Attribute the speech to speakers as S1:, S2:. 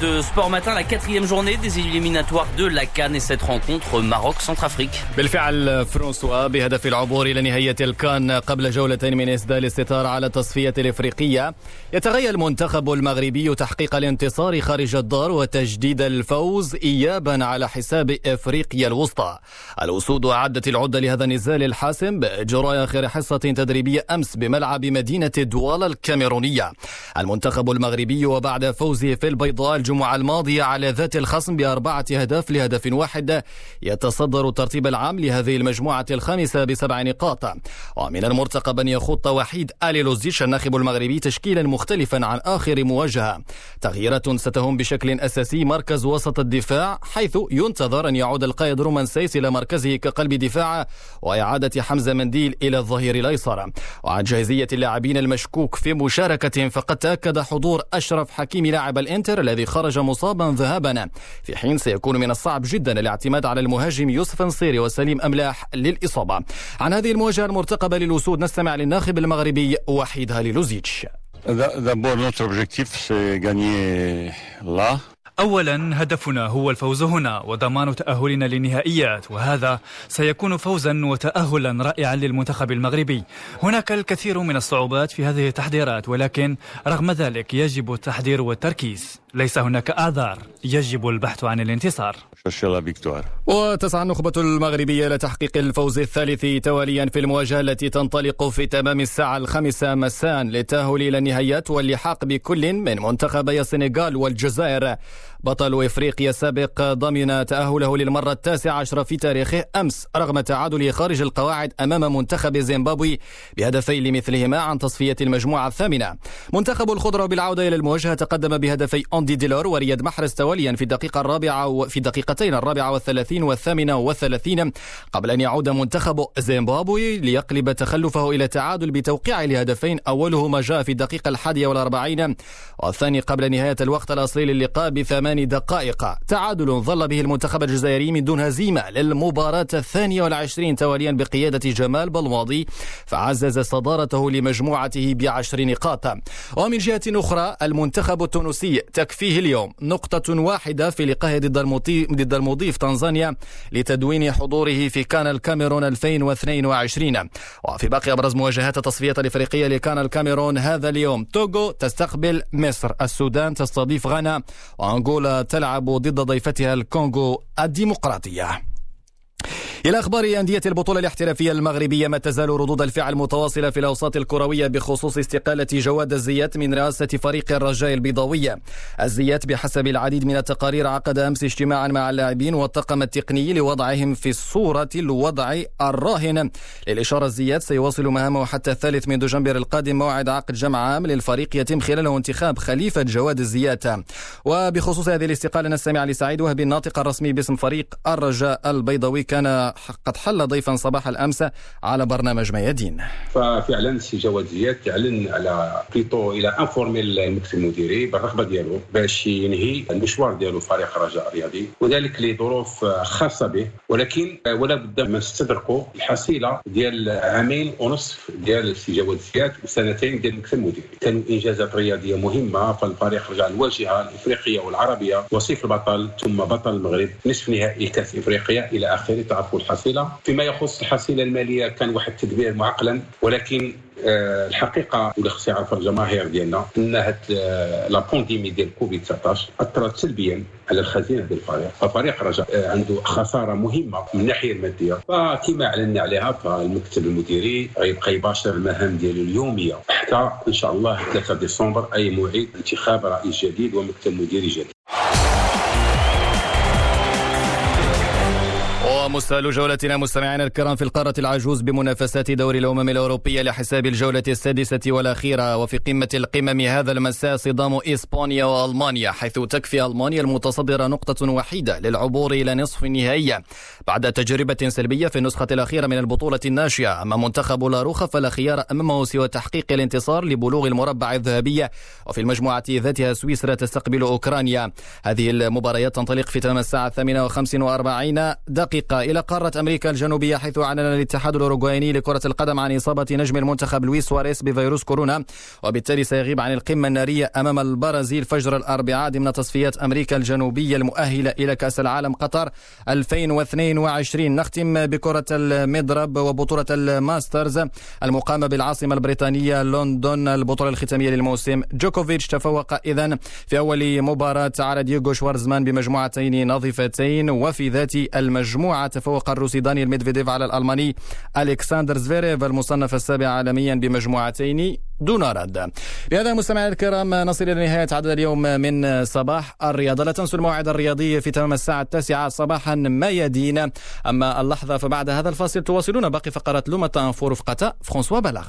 S1: de Sport Matin, la quatrième journée des éliminatoires de la Cannes et cette rencontre Maroc-Centrafrique.
S2: بالفعل فرانسوا بهدف العبور إلى نهاية الكان قبل جولتين من إسدال الستار على التصفية الإفريقية. يتغير المنتخب المغربي تحقيق الانتصار خارج الدار وتجديد الفوز إيابا على حساب إفريقيا الوسطى. الأسود أعدت العدة لهذا النزال الحاسم بإجراء آخر حصة تدريبية أمس بملعب مدينة دوالا الكاميرونية. المنتخب المغربي وبعد فوزه في البيضاء الجمعة الماضية على ذات الخصم بأربعة أهداف لهدف واحد يتصدر الترتيب العام لهذه المجموعة الخامسة بسبع نقاط. ومن المرتقب أن يخوض وحيد آلي لوزيش الناخب المغربي تشكيلا مختلفا عن آخر مواجهة. تغييرات ستهم بشكل أساسي مركز وسط الدفاع حيث ينتظر أن يعود القائد رومان سيس إلى مركزه كقلب دفاع وإعادة حمزة منديل إلى الظهير الأيسر. وعن جاهزية اللاعبين المشكوك في مشاركتهم فقد تأكد حضور أشرف حكيمي لاعب الإنتر الذي خرج مصابا ذهابا. في حين سيكون من الصعب جدا الاعتماد على المهاجم يوسف نصيري وسليم أملاح للإصابة. عن هذه المواجهة المرتقبة للأسود نستمع للناخب المغربي وحيد هاليلوزيتش.
S3: أولا هدفنا هو الفوز هنا وضمان تأهلنا للنهائيات وهذا سيكون فوزا وتأهلا رائعا للمنتخب المغربي. هناك الكثير من الصعوبات في هذه التحضيرات ولكن رغم ذلك يجب التحضير والتركيز. ليس هناك أعذار يجب البحث عن الانتصار.
S2: وتسعى النخبة المغربية لتحقيق الفوز الثالث تواليا في المواجهة التي تنطلق في تمام الساعة الخامسة مساء للتأهل إلى النهايات واللحاق بكل من منتخبي السنغال والجزائر. بطل إفريقيا السابق ضمن تأهله للمرة التاسعة عشره في تاريخه أمس رغم تعادله خارج القواعد أمام منتخب زيمبابوي بهدفين لمثلهما عن تصفية المجموعة الثامنة. منتخب الخضرة بالعودة إلى المواجهة تقدم بهدفي أندي ديلور ورياض محرز تواليا في الدقيقة الرابعة وفي الدقيقتين الرابعة والثلاثين والثامنة والثلاثين قبل أن يعود منتخب زيمبابوي ليقلب تخلفه إلى تعادل بتوقيع لهدفين أولهما جاء في الدقيقة الحادية والأربعين والثاني قبل نهاية الوقت الأصلي للقاء بثمان ثمان دقائق. تعادل ظل به المنتخب الجزائري من دون هزيمة للمباراة الثانية والعشرين تواليا بقيادة جمال بلماضي فعزز صدارته لمجموعته بعشر نقاط. ومن جهة أخرى المنتخب التونسي تكفيه اليوم. نقطة واحدة في لقائه ضد المضيف تنزانيا لتدوين حضوره في كان الكاميرون 2022 وفي باقي أبرز مواجهات التصفية الإفريقية لكان الكاميرون هذا اليوم. توغو تستقبل مصر. السودان تستضيف غانا. وأنغولا تلعب ضد ضيفتها الكونغو الديمقراطية. إلى أخبار أندية البطولة الاحترافية المغربية ما تزال ردود الفعل متواصلة في الأوساط الكروية بخصوص استقالة جواد الزيات من رئاسة فريق الرجاء البيضاوية. الزيات بحسب العديد من التقارير عقد أمس اجتماعا مع اللاعبين والطاقم التقني لوضعهم في الصورة الوضع الراهن. للإشارة الزيات سيواصل مهامه حتى الثالث من دجنبر القادم موعد عقد جمع عام للفريق يتم خلاله انتخاب خليفة جواد الزيات. وبخصوص هذه الاستقالة نستمع لسعيد وهبي الناطق الرسمي باسم فريق الرجاء البيضاوي. كان قد حل ضيفا صباح الأمس على برنامج ميادين
S4: ففعلا السي جواد زياد تعلن على بليتو il a informé المكتب المديري بالرغبة ديالو باش ينهي المشوار ديالو فريق الرجاء الرياضي وذلك لظروف خاصة به ولكن ولا بد من نستدركوا الحصيلة ديال عامين ونصف ديال السي جواد زياد وسنتين ديال المكتب المديري. كانوا إنجازات رياضية مهمة فالفريق الرجاء الواجهه الإفريقية والعربية وصيف البطل ثم بطل المغرب نصف نهائي كأس إفريقيا إلى اخره تعرفوا الحصيلة. فيما يخص الحصيلة المالية كان واحد التدبير معقلن ولكن آه، الحقيقة ولا خص يعرف الجماهير ديالنا إن هاد آه، لا بونديمي ديال كوفيد 19 أثرت سلبيا على الخزينة ديال الفريق. ففريق رجاء آه، عنده خسارة مهمة من الناحيه المادية. فكما أعلنا عليها فالمكتب المديري غيبقى يباشر المهام ديالو اليومية. حتى إن شاء الله 3 ديسمبر أي موعد انتخاب رئيس جديد ومكتب مديري جديد.
S2: ومستهل جولتنا مستمعينا الكرام في القارة العجوز بمنافسات دوري الأمم الأوروبية لحساب الجولة السادسة والأخيرة وفي قمة القمم هذا المساء صدام إسبانيا وألمانيا حيث تكفي ألمانيا المتصدرة نقطة وحيدة للعبور إلى نصف النهائية بعد تجربة سلبية في النسخة الأخيرة من البطولة الناشئة أما منتخب لاروخا فلا خيار أمامه سوى تحقيق الانتصار لبلوغ المربع الذهبية وفي المجموعة ذاتها سويسرا تستقبل أوكرانيا. هذه المباريات تنطلق في تمام الساعة الثامنة وخمس وأربعين دقيقة. إلى قارة أمريكا الجنوبية حيث أعلن الاتحاد الأوروغوايني لكرة القدم عن إصابة نجم المنتخب لويس سواريز بفيروس كورونا وبالتالي سيغيب عن القمة النارية أمام البرازيل فجر الأربعاء ضمن تصفيات أمريكا الجنوبية المؤهلة إلى كأس العالم قطر 2022 نختم بكرة المضرب وبطولة الماسترز. المقامة بالعاصمة البريطانية لندن البطولة الختامية للموسم. جوكوفيتش تفوق إذا في أول مباراة على ديوغو شوارزمان بمجموعتين نظيفتين وفي ذات المجموعة تفوق الروسي دانيال ميدفيديف على الألماني ألكسندر زفيريف المصنف السابع عالميا بمجموعتين دون رد. بهذا المستمعين الكرام نصل إلى نهاية عدد اليوم من صباح الرياضة. لا تنسوا الموعد الرياضي في تمام الساعة التاسعة صباحا ميادين أما اللحظة فبعد هذا الفاصل تواصلون باقي فقرات لومة فور رفقة فرانسوا بلاغ